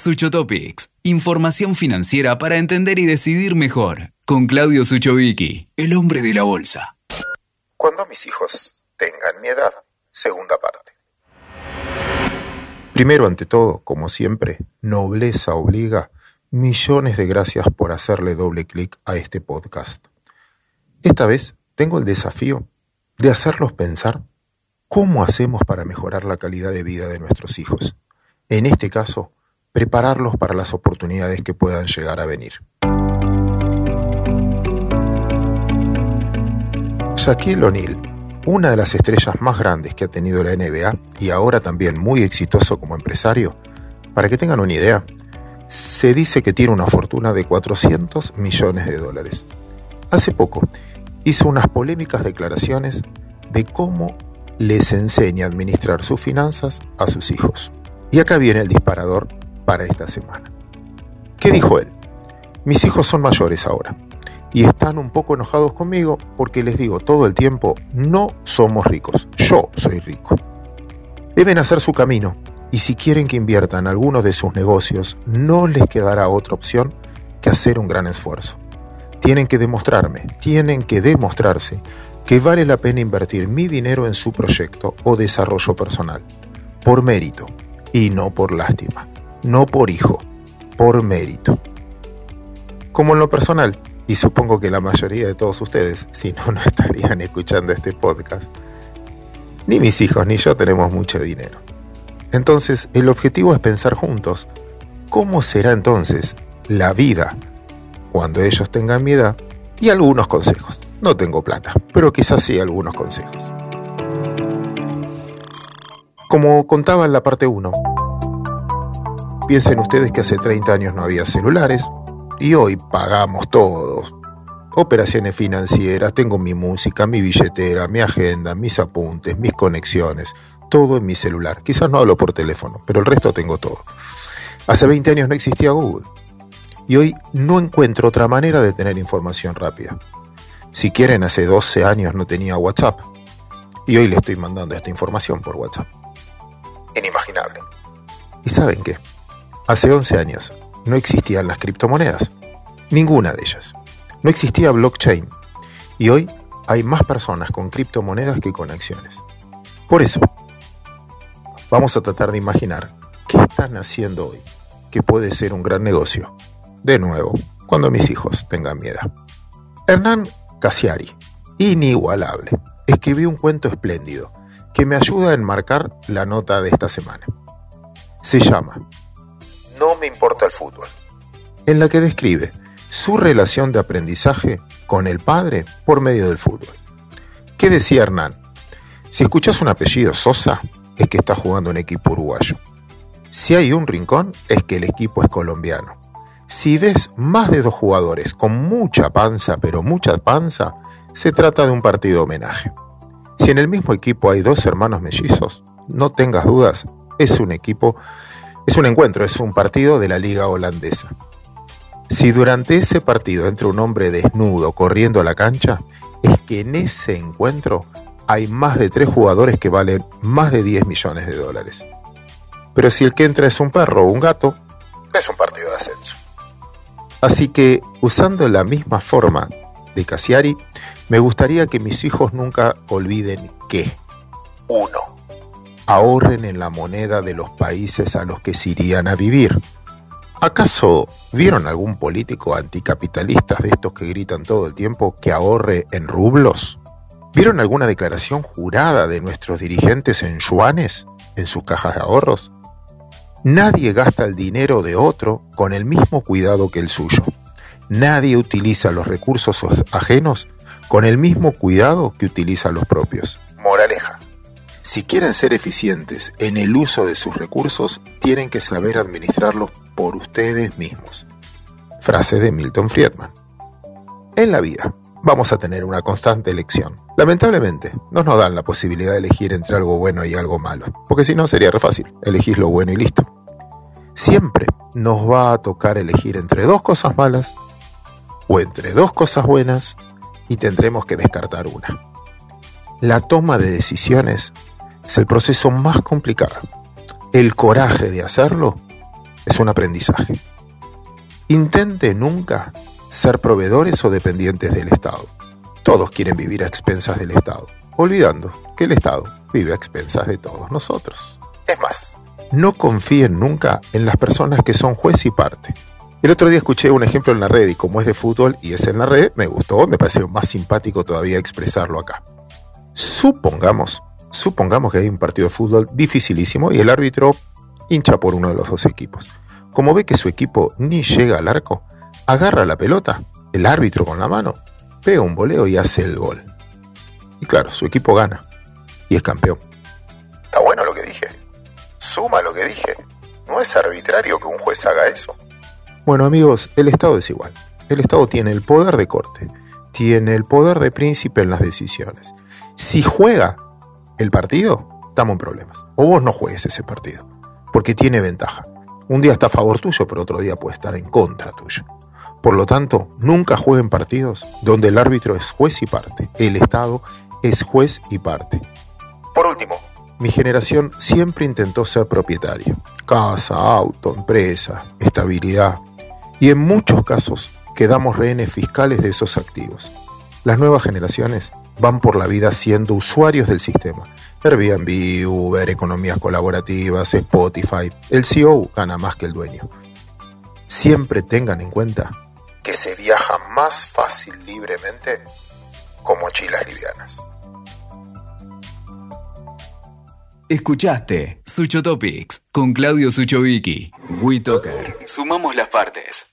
Sucho Topics, información financiera para entender y decidir mejor, con Claudio Suchovicki, el hombre de la bolsa. Cuando mis hijos tengan mi edad, segunda parte. Primero, ante todo, como siempre, nobleza obliga, millones de gracias por hacerle doble clic a este podcast. Esta vez tengo el desafío de hacerlos pensar cómo hacemos para mejorar la calidad de vida de nuestros hijos. En este caso, prepararlos para las oportunidades que puedan llegar a venir. Shaquille O'Neal, una de las estrellas más grandes que ha tenido la NBA y ahora también muy exitoso como empresario, para que tengan una idea, se dice que tiene una fortuna de 400 millones de dólares. Hace poco hizo unas polémicas declaraciones de cómo les enseña a administrar sus finanzas a sus hijos. Y acá viene el disparador para esta semana. ¿Qué dijo él? Mis hijos son mayores ahora y están un poco enojados conmigo porque les digo todo el tiempo, no somos ricos, yo soy rico. Deben hacer su camino y si quieren que inviertan algunos de sus negocios, no les quedará otra opción que hacer un gran esfuerzo. Tienen que demostrarme, tienen que demostrarse que vale la pena invertir mi dinero en su proyecto o desarrollo personal, por mérito y no por lástima no por hijo, por mérito. Como en lo personal, y supongo que la mayoría de todos ustedes, si no, no estarían escuchando este podcast, ni mis hijos ni yo tenemos mucho dinero. Entonces, el objetivo es pensar juntos, ¿cómo será entonces la vida cuando ellos tengan mi edad? Y algunos consejos. No tengo plata, pero quizás sí algunos consejos. Como contaba en la parte 1, Piensen ustedes que hace 30 años no había celulares y hoy pagamos todos. Operaciones financieras, tengo mi música, mi billetera, mi agenda, mis apuntes, mis conexiones, todo en mi celular. Quizás no hablo por teléfono, pero el resto tengo todo. Hace 20 años no existía Google y hoy no encuentro otra manera de tener información rápida. Si quieren, hace 12 años no tenía WhatsApp y hoy le estoy mandando esta información por WhatsApp. Inimaginable. ¿Y saben qué? Hace 11 años no existían las criptomonedas, ninguna de ellas. No existía blockchain y hoy hay más personas con criptomonedas que con acciones. Por eso, vamos a tratar de imaginar qué están haciendo hoy, que puede ser un gran negocio. De nuevo, cuando mis hijos tengan miedo. Hernán Casiari, inigualable, escribió un cuento espléndido que me ayuda a enmarcar la nota de esta semana. Se llama me importa el fútbol, en la que describe su relación de aprendizaje con el padre por medio del fútbol. ¿Qué decía Hernán? Si escuchas un apellido Sosa, es que está jugando un equipo uruguayo. Si hay un rincón, es que el equipo es colombiano. Si ves más de dos jugadores con mucha panza, pero mucha panza, se trata de un partido homenaje. Si en el mismo equipo hay dos hermanos mellizos, no tengas dudas, es un equipo es un encuentro, es un partido de la liga holandesa. Si durante ese partido entra un hombre desnudo corriendo a la cancha, es que en ese encuentro hay más de tres jugadores que valen más de 10 millones de dólares. Pero si el que entra es un perro o un gato, es un partido de ascenso. Así que, usando la misma forma de Cassiari, me gustaría que mis hijos nunca olviden que, uno, ahorren en la moneda de los países a los que se irían a vivir. ¿Acaso vieron algún político anticapitalista de estos que gritan todo el tiempo que ahorre en rublos? ¿Vieron alguna declaración jurada de nuestros dirigentes en yuanes, en sus cajas de ahorros? Nadie gasta el dinero de otro con el mismo cuidado que el suyo. Nadie utiliza los recursos ajenos con el mismo cuidado que utiliza los propios. Moraleja. Si quieren ser eficientes en el uso de sus recursos, tienen que saber administrarlos por ustedes mismos. Frase de Milton Friedman. En la vida vamos a tener una constante elección. Lamentablemente, no nos dan la posibilidad de elegir entre algo bueno y algo malo, porque si no sería re fácil, elegís lo bueno y listo. Siempre nos va a tocar elegir entre dos cosas malas o entre dos cosas buenas y tendremos que descartar una. La toma de decisiones es el proceso más complicado. El coraje de hacerlo es un aprendizaje. Intente nunca ser proveedores o dependientes del Estado. Todos quieren vivir a expensas del Estado, olvidando que el Estado vive a expensas de todos nosotros. Es más, no confíen nunca en las personas que son juez y parte. El otro día escuché un ejemplo en la red y como es de fútbol y es en la red, me gustó, me pareció más simpático todavía expresarlo acá. Supongamos, supongamos que hay un partido de fútbol dificilísimo y el árbitro hincha por uno de los dos equipos. Como ve que su equipo ni llega al arco, agarra la pelota, el árbitro con la mano, pega un voleo y hace el gol. Y claro, su equipo gana y es campeón. ¿Está bueno lo que dije? ¿Suma lo que dije? ¿No es arbitrario que un juez haga eso? Bueno amigos, el Estado es igual. El Estado tiene el poder de corte, tiene el poder de príncipe en las decisiones. Si juega el partido, estamos en problemas. O vos no juegues ese partido, porque tiene ventaja. Un día está a favor tuyo, pero otro día puede estar en contra tuyo. Por lo tanto, nunca jueguen partidos donde el árbitro es juez y parte. El Estado es juez y parte. Por último, mi generación siempre intentó ser propietario. Casa, auto, empresa, estabilidad. Y en muchos casos quedamos rehenes fiscales de esos activos. Las nuevas generaciones van por la vida siendo usuarios del sistema. Airbnb, Uber, economías colaborativas, Spotify. El CEO gana más que el dueño. Siempre tengan en cuenta que se viaja más fácil libremente con mochilas livianas. Escuchaste Sucho Topics con Claudio Suchovicki. WeToker. Sumamos las partes.